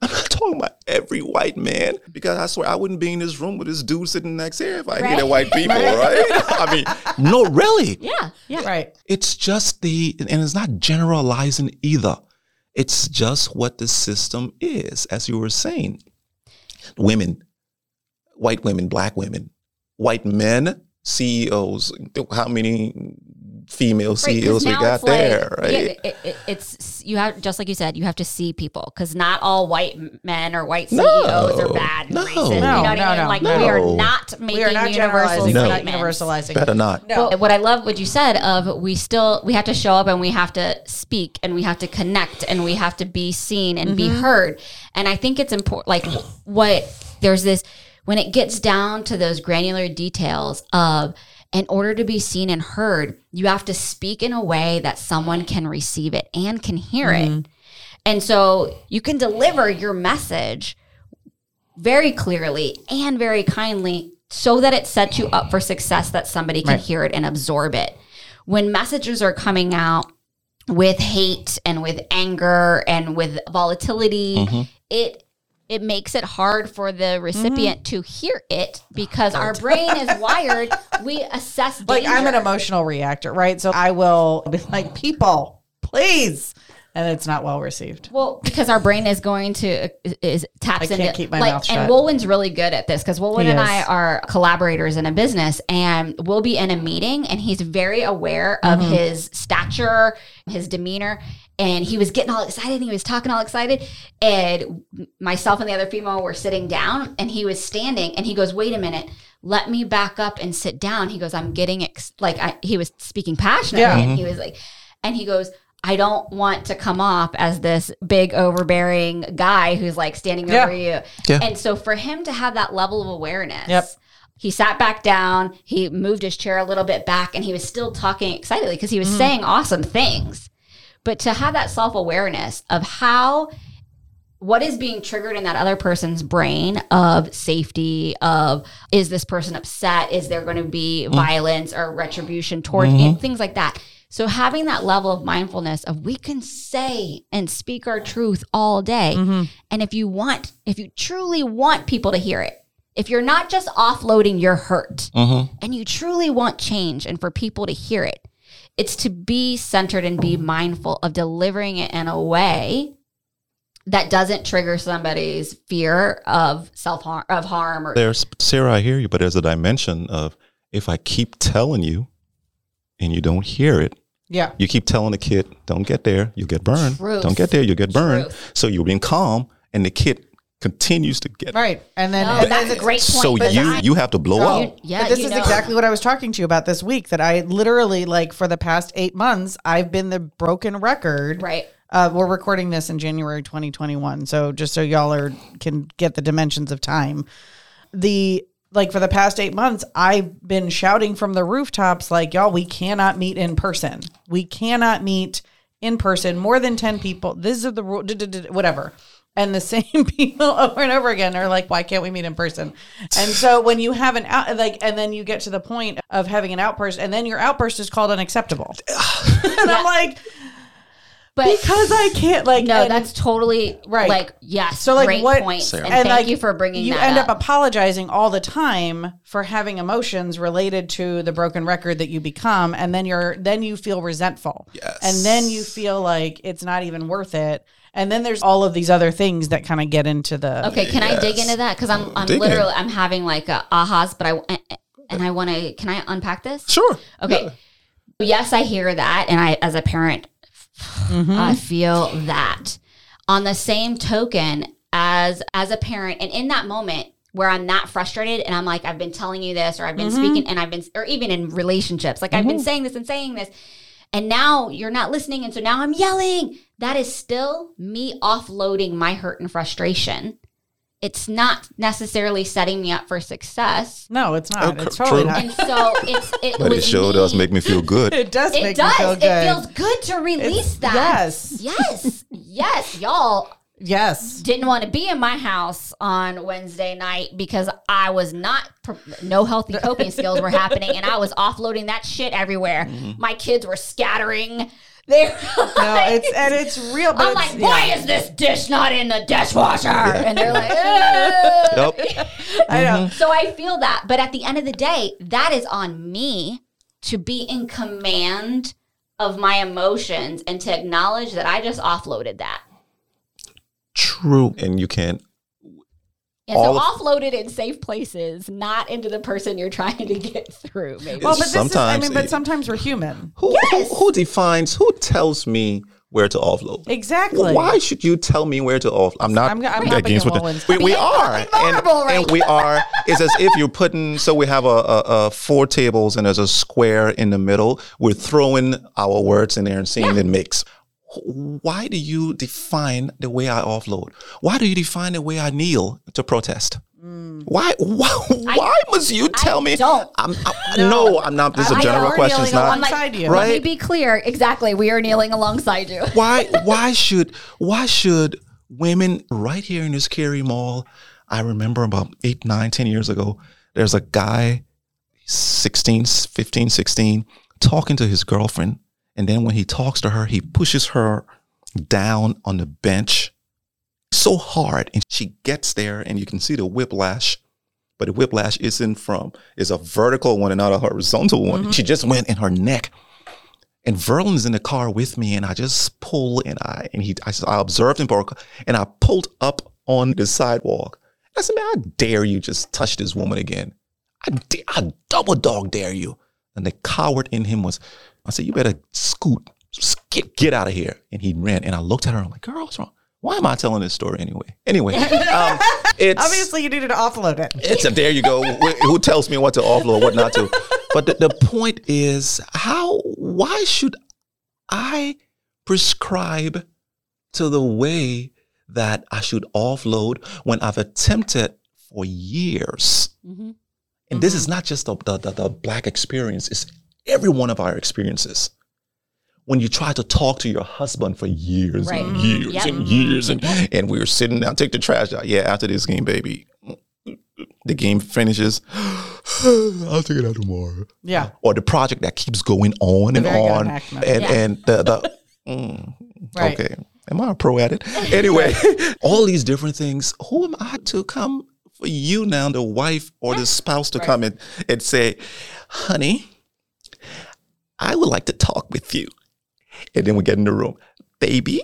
I'm not talking about every white man because I swear I wouldn't be in this room with this dude sitting next here if I Right. hated white people, right? I mean, no, really. Yeah. Yeah. right It's just the, and it's not generalizing either. It's just what the system is, as you were saying. Women, white women, black women, white men, CEOs. How many female Right, 'cause CEOs we got it's like- there, right? Yeah, it, it, it's you have just like you said, you have to see people because not all white men or white CEOs No, are bad and no. racist. you know No, what I no, mean? no, like no. we are not making we are not universal generalizing we're not universalizing Better not. no But what I love what you said of we still we have to show up and we have to speak and we have to connect and we have to be seen and be mm-hmm. heard. And I think it's important like what there's this when it gets down to those granular details of in order to be seen and heard, you have to speak in a way that someone can receive it and can hear it. And so you can deliver your message very clearly and very kindly so that it sets you up for success that somebody can Right. hear it and absorb it. When messages are coming out with hate and with anger and with volatility, Mm-hmm. it it makes it hard for the recipient to hear it because our brain is wired. We assess danger. like i'm an emotional reactor right so i will be like people please and it's not well received Well, because our brain is going to is taps I can't into keep my like, mouth and shut. Really good at this because Walwyn and. I are collaborators in a business, and we'll be in a meeting, and he's very aware of Mm-hmm. his stature, his demeanor, and he was getting all excited, and he was talking all excited, and myself and the other female were sitting down, and he was standing, and he goes, "Wait a minute." Let me back up and sit down. He goes, I'm getting ex-, like I, he was speaking passionately, Yeah. and he mm-hmm. was like, and he goes, I don't want to come off as this big overbearing guy who's like standing Yeah. over you. Yeah. And so for him to have that level of awareness, Yep. he sat back down, he moved his chair a little bit back, and he was still talking excitedly because he was mm-hmm. saying awesome things. But to have that self awareness of how what is being triggered in that other person's brain of safety of is this person upset? Is there going to be mm. violence or retribution toward and mm-hmm. things like that. So having that level of mindfulness of we can say and speak our truth all day. Mm-hmm. And if you want if you truly want people to hear it if you're not just offloading your hurt mm-hmm. and you truly want change and for people to hear it it's to be centered and be mindful of delivering it in a way that doesn't trigger somebody's fear of self harm of harm or There's Sarah, I hear you, but there's a dimension of if I keep telling you and you don't hear it, Yeah. you keep telling the kid, "Don't get there, you'll get burned. Truth. Don't get there, you'll get burned." Truth. So you're being calm, and the kid continues to get. Right. And then and that's a great point. So you that- you have to blow Oh, up. yeah, But this is know. exactly what I was talking to you about this week. That I literally like for the past eight months, I've been the broken record. right. Uh, we're recording this in January 2021, so just so y'all are can get the dimensions of time. The like for the past eight months, I've been shouting from the rooftops, like y'all, we cannot meet in person. We cannot meet in person. More than ten people. This is the rule. Whatever. And the same people over and over again are like, why can't we meet in person? And so when you have an out, like, and then you get to the point of having an outburst, and then your outburst is called unacceptable. and I'm like, But because I can't, like, no, and- that's totally Right. Like yes, So, like, great what- points, Sarah. and, and thank like you for bringing you that end up. up apologizing all the time for having emotions related to the broken record that you become and then you're then you feel resentful Yes. and then you feel like it's not even worth it and then there's all of these other things that kind of get into the Okay, can I dig into that? Because I'm I'm Dig in. literally I'm having like a ahas, but I and I want to. Can I unpack this? Sure. Okay. Yes, I hear that, and I, as a parent, mm-hmm. I feel that. On the same token, as as a parent, and in that moment where I'm that frustrated, and I'm like, I've been telling you this, or I've been mm-hmm. speaking, and I've been, or even in relationships, like I've been mm-hmm. saying this and saying this, and now you're not listening, and so now I'm yelling. That is still me offloading my hurt and frustration. It's not necessarily setting me up for success. no it's not Oh, it's true. totally not And so it's it But it was sure me- does make me feel good. it does it make does. me feel It feels good to release that. yes Yes. Yes. Y'all yes didn't want to be in my house on Wednesday night because I was not, no healthy coping skills were happening and I was offloading that shit everywhere. Mm-hmm. My kids were scattering. They no it's and it's real but I'm like, yeah. why is this dish not in the dishwasher? And they're like. Yep. I know So I feel that. But at the end of the day, that is on me to be in command of my emotions and to acknowledge that I just offloaded that. True. And you can't. And All so of- offload it in safe places, not into the person you're trying to get through. Maybe. well but this is, I Sometimes mean but sometimes we're human Who, Yes. who, who defines? Who tells me where to offload? exactly Why should you tell me where to off? I'm not I'm I'm not against being what the, we, we Being are, and, right and we are. It's as if you're putting. So we have a, a, a four tables and there's a square in the middle. We're throwing our words in there and seeing it mix. Why do you define the way I offload? Why do you define the way I kneel to protest? Mm. Why, why, why must you tell me? don't. I'm, I, no. I'm not. This is a general question. It's kneeling not. alongside you. Right. Let me be clear. Exactly. We are kneeling alongside you. why why should why should women right here in this Cary Mall? I remember about eight, nine, ten years ago, there's a guy, 16, 15, 16, talking to his girlfriend. And then when he talks to her, he pushes her down on the bench so hard. And she gets there and you can see the whiplash. But the whiplash isn't from, is a vertical one and not a horizontal one. Mm-hmm. She just went in her neck. And Verlin's in the car with me, and I just pull and I and he I observed him and I pulled up on the sidewalk. I said, "Man, I dare you just touch this woman again. I, da- I double dog dare you." And the coward in him was, I said, "You better scoot, get get out of here." And he ran, and I looked at her. I'm like, "Girl, what's wrong? Why am I telling this story anyway?" Anyway, um, it's obviously you needed to offload it it's a there you go. Who tells me what to offload, what not to? But the, the point is, how? Why should I prescribe to the way that I should offload when I've attempted for years? And And this is not just the, the, the, the black experience, it's every one of our experiences. When you try to talk to your husband for years Right. and years Yep. and years, and, and we were sitting down, take the trash out. Yeah, after this game, baby. The game finishes. I'll take it out tomorrow Yeah. or the project that keeps going on and on, and. Yeah. and the, the mm, Right. okay, am I a pro at it? Anyway, all these different things. Who am I to come for you now, the wife or the spouse, to come and and say, "Honey, I would like to talk with you," and then we get in the room, baby.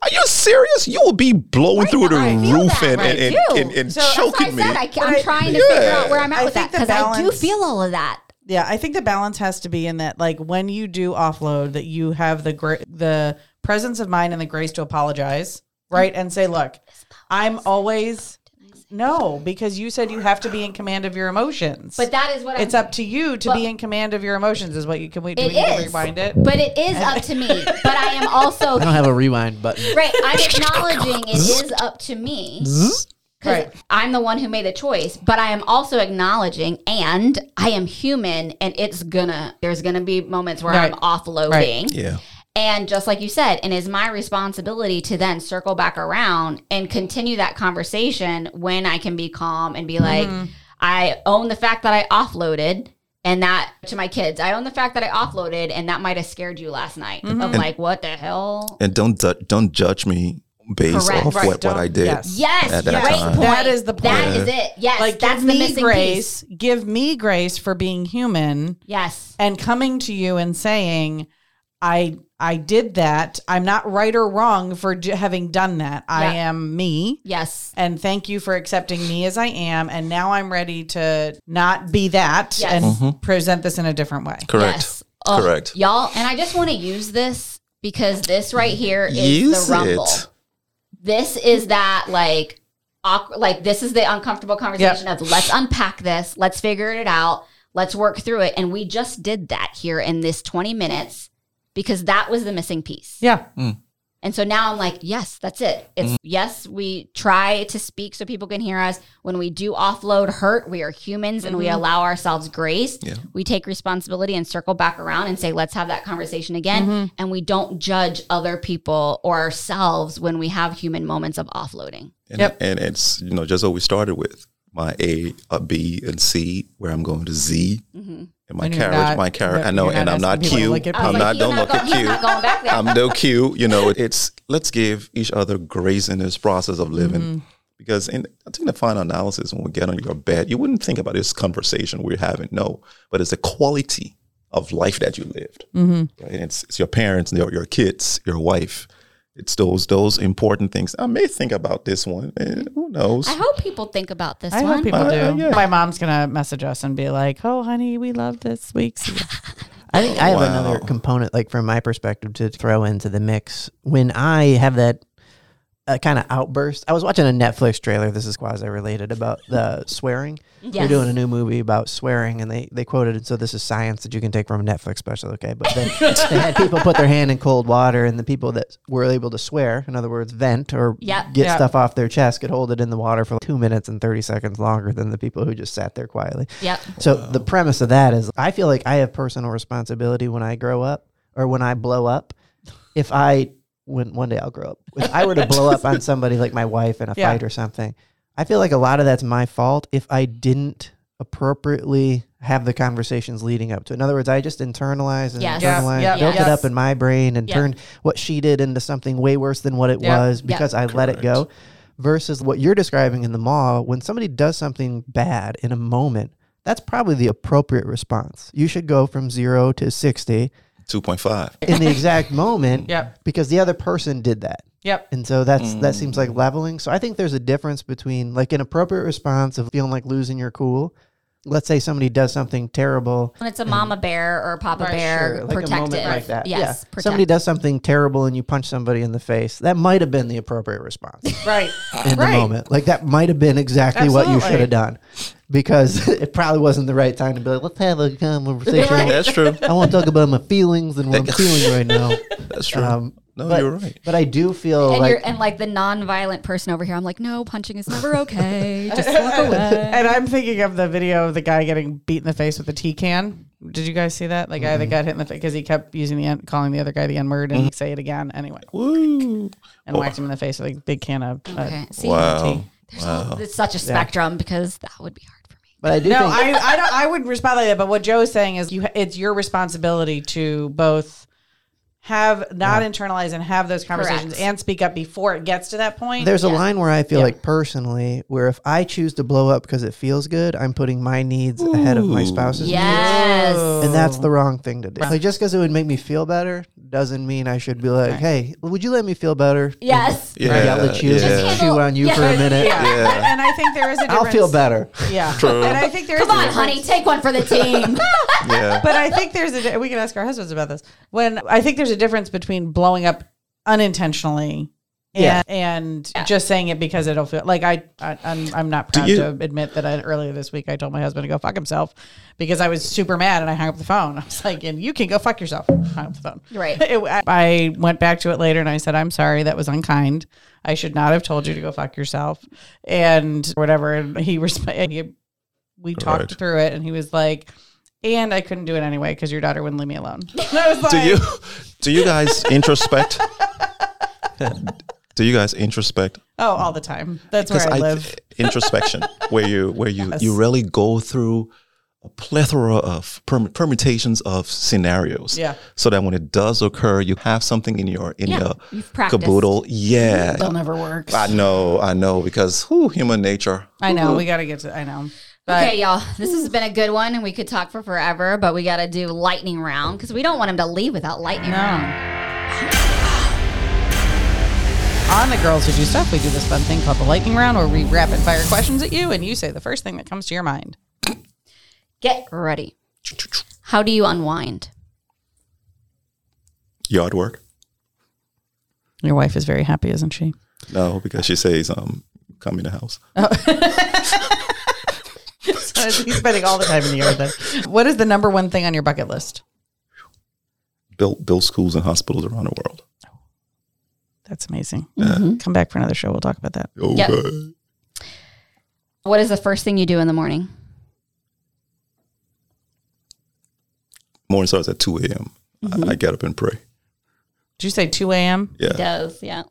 Are you serious? You will be blowing through the I roof and, right, and, too. and, and, and So- choking why I me. said I, am trying to Yeah. figure out where I'm at I with that because I do feel all of that. Yeah, I think the balance has to be in that, like when you do offload, that you have the gra- the presence of mind and the grace to apologize, right, and say, "Look, I'm always no," because you said you have to be in command of your emotions. But that is what it's I'm, up to you to But- be in command of your emotions. Is what you can we do? It we need to is. rewind it. But it is up to me. But I am also I don't have a rewind button. right. I'm acknowledging it is up to me. Because Right. I'm the one who made the choice, but I am also acknowledging, and I am human, and it's gonna. There's gonna be moments where Right. I'm offloading, Right. yeah, and just like you said, and it's my responsibility to then circle back around and continue that conversation when I can be calm and be mm-hmm. like, I own the fact that I offloaded. And that to my kids, I own the fact that I offloaded, and that might have scared you last night. Mm-hmm. Of like, what the hell? and don't don't judge me based Correct. off Right, what, what don't- I did. yes. Yes, At that great point. That is the That point. is it. Yes, like, that's give the me missing grace. piece. Give me grace for being human. Yes, and coming to you and saying i i did that i'm not right or wrong for j- having done that i Yeah. am me yes, and thank you for accepting me as i am and now i'm ready to not be that Yes. and Mm-hmm. present this in a different way Correct. yes. Ugh, Correct. y'all. And I just want to use this because this right here is Use the rumble. it. this is that like awkward, like this is the uncomfortable conversation of let's unpack this, let's figure it out, let's work through it, and we just did that here in this twenty minutes because that was the missing piece. yeah mm. And so now I'm like, yes, that's it. It's mm-hmm. yes, we try to speak so people can hear us. When we do offload hurt, we are humans and we mm-hmm. allow ourselves grace. Yeah. We take responsibility and circle back around and say, let's have that conversation again. Mm-hmm. And we don't judge other people or ourselves when we have human moments of offloading. And, Yep. and it's you know just what we started with my A, a B, and C, where I'm going to Z, and my And carriage, not- my carriage. I know, and I'm not cute. people to Q. look at I was I'm like, not. Don't not look at he's Q. not going back there. I'm no cute. You know, it's let's give each other grace in this process of living. Mm-hmm. Because in, I think the final analysis, when we get on your bed, you wouldn't think about this conversation we're having. No, but it's the quality of life that you lived. Mm-hmm. Right? It's, it's your parents, your, your kids, your wife. It's those those important things. I may think about this one. and who knows? I hope people think about this I one. hope people Uh, do. yeah. My mom's gonna message us and be like, "Oh, honey, we love this week's." I think I have Wow. another component, like from my perspective, to throw into the mix. When I have that uh, kind of outburst, I was watching a Netflix trailer. This is quasi related about the swearing. They're doing a new movie about swearing, and they they quoted it. So this is science that you can take from a Netflix special, okay? But then they had people put their hand in cold water, and the people that were able to swear, in other words, vent or Yep. get Yep. stuff off their chest, could hold it in the water for two minutes and thirty seconds longer than the people who just sat there quietly. Yep. So the premise of that is I feel like I have personal responsibility when I grow up or when I blow up. If I when one day I'll grow up. If I were to blow up on somebody like my wife in a Yeah. fight or something, I feel like a lot of that's my fault if I didn't appropriately have the conversations leading up to. it. In other words, I just internalized and Yes. Internalized, yeah, built it up in my brain and Yeah. turned what she did into something way worse than what it Yeah. was Yeah. because I let it go. Versus what you're describing in the mall, when somebody does something bad in a moment, that's probably the appropriate response. You should go from zero to 60 Two point five. in the exact moment Yep. because the other person did that. Yep. And so that's that mm. seems like leveling. So I think there's a difference between like an appropriate response of feeling like losing your cool. Let's say somebody does something terrible. When it's a mama bear or a papa Right, bear, Sure, like a protective. moment like that. Yes, yeah. protect. Somebody does something terrible and you punch somebody in the face. That might have been the appropriate response Right. in right. the moment. Like that might have been exactly what you should have done because it probably wasn't the right time to be like, let's have a conversation. That's true. I want to talk about my feelings and what I'm feeling right now. That's true. Um, No, But- you're right. But I do feel And like you're and like the non-violent person over here. I'm like, no, punching is never okay. Just walk away. And I'm thinking of the video of the guy getting beat in the face with a tea can. Did you guys see that? The guy that got hit in the face because he kept using the N- calling the other guy the N word and he'd say it again anyway, Woo. and whacked him in the face with a big can of. uh, See, Wow. there's a- it's such a spectrum because that would be hard for me. but I do No, think I I, don't, I would respond like that. But what Joe is saying is, you it's your responsibility to both have not internalize and have those conversations Correct. and speak up before it gets to that point. There's a line where I feel Yeah. like personally, where if I choose to blow up because it feels good, I'm putting my needs ahead of my spouse's Yes. needs, and that's the wrong thing to do. Like just because it would make me feel better doesn't mean I should be like, "Hey, would you let me feel better?" Yes. Yeah, Right, I'll let you yeah. chew on you for a minute. yeah. Yeah. and I think there is a difference. I'll feel better. Yeah, and I think there is Come a on, difference- honey, take one for the team. Yeah. But I think there's a we can ask our husbands about this. When I think there's a difference between blowing up unintentionally. And, Yeah. and just saying it because it'll feel like I, I I'm, I'm not proud you- to admit that I, earlier this week I told my husband to go fuck himself because I was super mad and I hung up the phone. I was like, and you can go fuck yourself. Hung up the phone. Right. It- I- I went back to it later and I said, I'm sorry, that was unkind. I should not have told you to go fuck yourself and whatever. And he, resp- and he we talked Right. through it and he was like, and I couldn't do it anyway because your daughter wouldn't leave me alone. I was like, do you do you guys introspect? do you guys introspect? Oh, all the time. That's where Because I live. introspection, where you where you you really go through a plethora of perm- permutations of scenarios. Yeah. So that when it does occur, you have something in your in Yeah, your you've caboodle. Yeah. They'll never work. I know, I know, because whew, human nature. I know. We got to get to, I know. But Okay, y'all. This has been a good one, and we could talk for forever, but we got to do lightning round because we don't want him to leave without lightning round. On the Girls Who Do Stuff, we do this fun thing called the lightning round where we rapid fire questions at you and you say the first thing that comes to your mind. Get ready. How do you unwind? Yard work? Your wife is very happy, isn't she? No, because she says, um, come in the house. He's spending all the time in the yard then. What is the number one thing on your bucket list? Build build schools and hospitals around the world. That's amazing. Mm-hmm. Come back for another show. We'll talk about that. Yep. What is the first thing you do in the morning? Morning starts at 2 a.m. Mm-hmm. I, I get up and pray. Did you say 2 a.m.? Yeah. Does, yeah.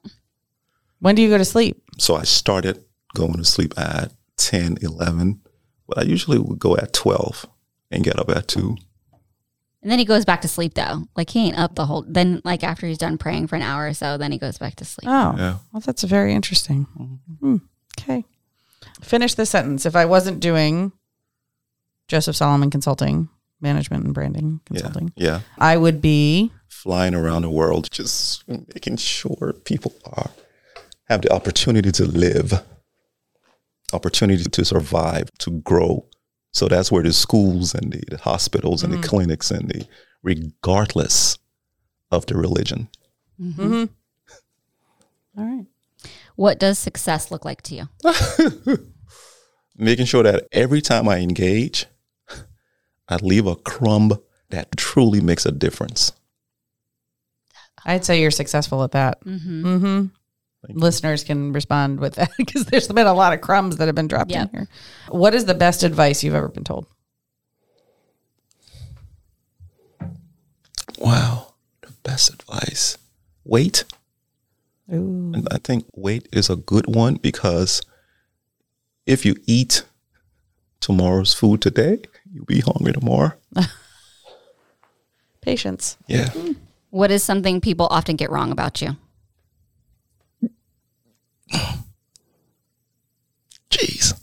When do you go to sleep? So I started going to sleep at 10, 11, but I usually would go at 12 and get up at 2. And then he goes back to sleep though. Like he ain't up the whole then like after he's done praying for an hour or so, then he goes back to sleep. Oh, Yeah. well, that's very interesting. Hmm. Okay. Finish this sentence. If I wasn't doing Joseph Solomon Consulting, Management and Branding Yeah. Consulting, Yeah. I would be. Flying around the world, just making sure people are have the opportunity to live, opportunity to survive, to grow. So that's where the schools and the, the hospitals and the clinics and the regardless of the religion. Mm-hmm. All right. What does success look like to you? making sure that every time I engage, I leave a crumb that truly makes a difference. I'd say you're successful at that. Mm-hmm. Mm-hmm. Thank you. Listeners can respond with that because there's been a lot of crumbs that have been dropped Yep. in here. What is the best advice you've ever been told? Wow, the best advice. Wait. Ooh. And I think wait is a good one because if you eat tomorrow's food today, you'll be hungry tomorrow. Patience. Yeah. What is something people often get wrong about you? Jeez.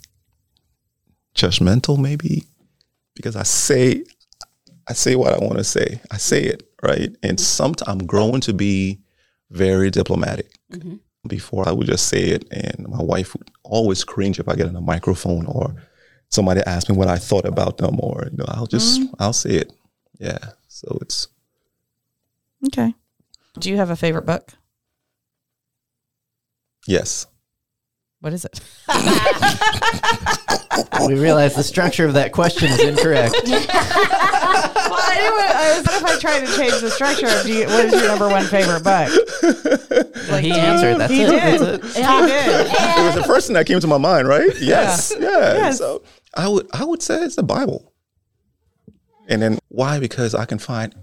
Judgmental maybe because I say I say what I want to say. I say it, right? And mm-hmm. sometimes I'm growing to be very diplomatic. Mm-hmm. Before I would just say it and my wife would always cringe if I get on a microphone or somebody asked me what I thought about them or you know, I'll just mm-hmm. I'll say it. Yeah. So it's Okay. Do you have a favorite book? yes. What is it? We realize the structure of that question is incorrect. well, I you would, I was, what if I try to change the structure of do you, what is your number one favorite book? Well, he answered. That's he it. did. That's it. He did. it was the first thing that came to my mind, right? Yes, yeah. Yes. So I would I would say it's the Bible. And then why? Because I can find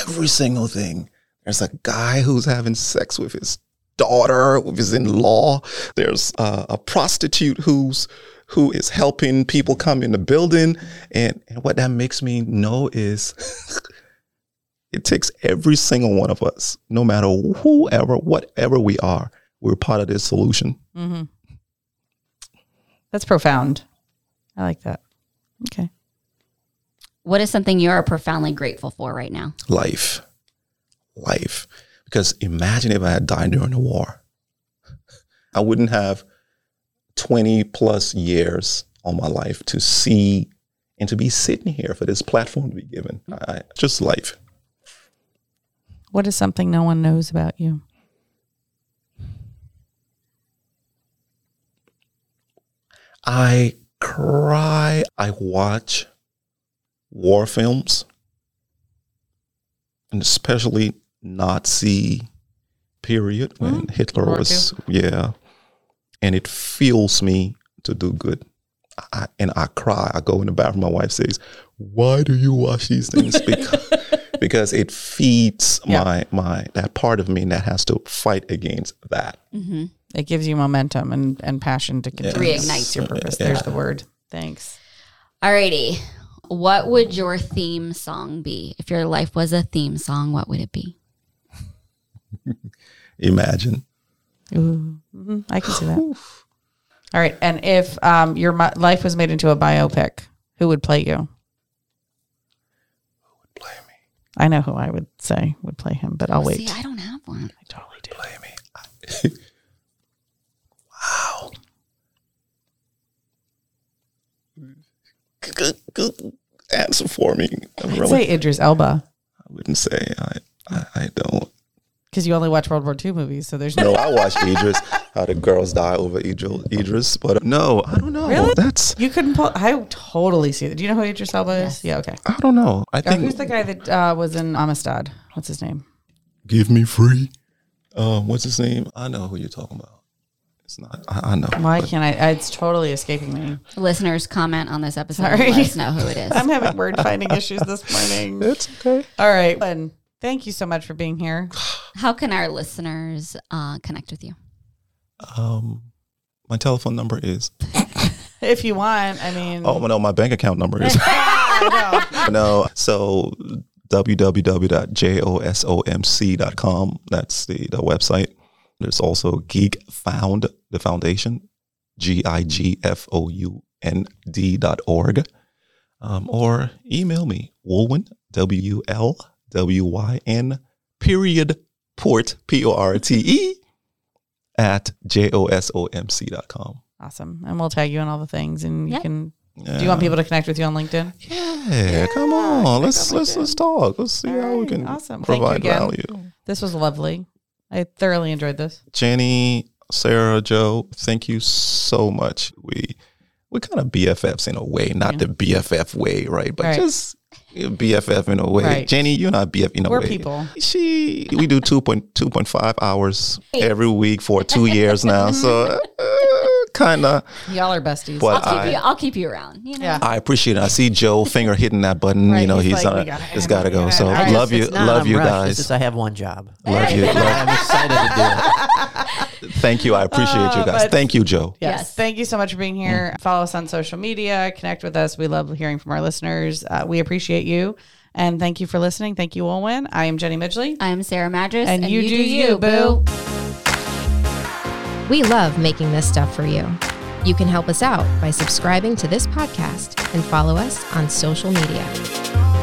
every single thing. There's a guy who's having sex with his daughter, with his in-law. There's uh, a prostitute who's who is helping people come in the building, and and what that makes me know is. It takes every single one of us, no matter whoever, whatever we are, we're part of this solution. Mm-hmm. That's profound. I like that. Okay. What is something you're profoundly grateful for right now? life. Life. Because imagine if I had died during the war. I wouldn't have 20 plus years on my life to see and to be sitting here for this platform to be given. Hmm. I, just life. What is something no one knows about you? I cry. I watch war films, and especially Nazi period when Hitler War was yeah, and it fuels me to do good. I, and I cry. I go in the bathroom. My wife says, "Why do you watch these things?" Because because it feeds Yeah. my my that part of me that has to fight against that. Mm-hmm. It gives you momentum and, and passion to continue. Yes. Reignites your purpose. Yeah. There's the word. Thanks. Alrighty. What would your theme song be? If your life was a theme song, what would it be? Imagine. Ooh, mhm, I can see that. All right. And if um, your mi- life was made into a biopic, who would play you? Who would play me. I know who I would say would play him, but I'll wait. See, I don't have one. I totally do. Play me. wow. Good, good answer for me. I I'd really, say Idris Elba I wouldn't say I, I, I don't. Because you only watch World War II movies, so there's no. No, I watched Idris. How the girls die over Idris, Idris, but no, I don't know. Really? That's You couldn't pull. I totally see that. Do you know who Idris Elba is? Yeah. Okay. I don't know. I Uh, think who's the guy that uh, was in Amistad? What's his name? give me free. Um, what's his name? I know who you're talking about. It's not. I, I know. Why but- can't I? It's totally escaping me. Listeners, comment on this episode Sorry. and let us know who it is. I'm having word finding issues this morning. It's okay. All right. Glenn, thank you so much for being here. How can our listeners uh, connect with you? Um, my telephone number is. If you want, I mean, Oh no, my bank account number is. no, so www.josomc.com. That's the, the website. There's also Geek Found, the foundation, G I G F O U N D dot org. Um, or email me, Walwyn, W L W Y N, period, port, P O R T E, at J O S O M C dot com. awesome. And we'll tag you on all the things, and you Yep. can. Do you want people to connect with you on LinkedIn? Yeah, come on. Let's let's let's talk. Let's see how we can awesome. Provide value. This was lovely. I thoroughly enjoyed this. Jenny, Sarah, Joe, thank you so much. We we kind of BFFs in a way, not the BFF way, right? But Right. just BFF in a way. Right. Jenny, you're not BF in a way. We're way. people. She we do 2.2.5 hours every week for two years now. So uh, kind of. Y'all are besties. But I'll keep I, you. I'll keep you around. You know? yeah. I appreciate it. I see Joe finger hitting that button. Right, you know, he's he's, like, on we it. gotta It's end got to it. go. Yeah, So I love It's you, not love I'm you rushed, guys. It's just I have one job. Love you. Love- I'm excited to do it. Thank you. I appreciate you Uh, guys. Thank you, Joe. Yes. Yes. Thank you so much for being here. Follow us on social media. Connect with us. We love hearing from our listeners. Uh, we appreciate you. And thank you for listening. Thank you, Walwyn. I am Jenny Midgley. I'm Sarah Madras, And you do you, boo. We love making this stuff for you. You can help us out by subscribing to this podcast and follow us on social media.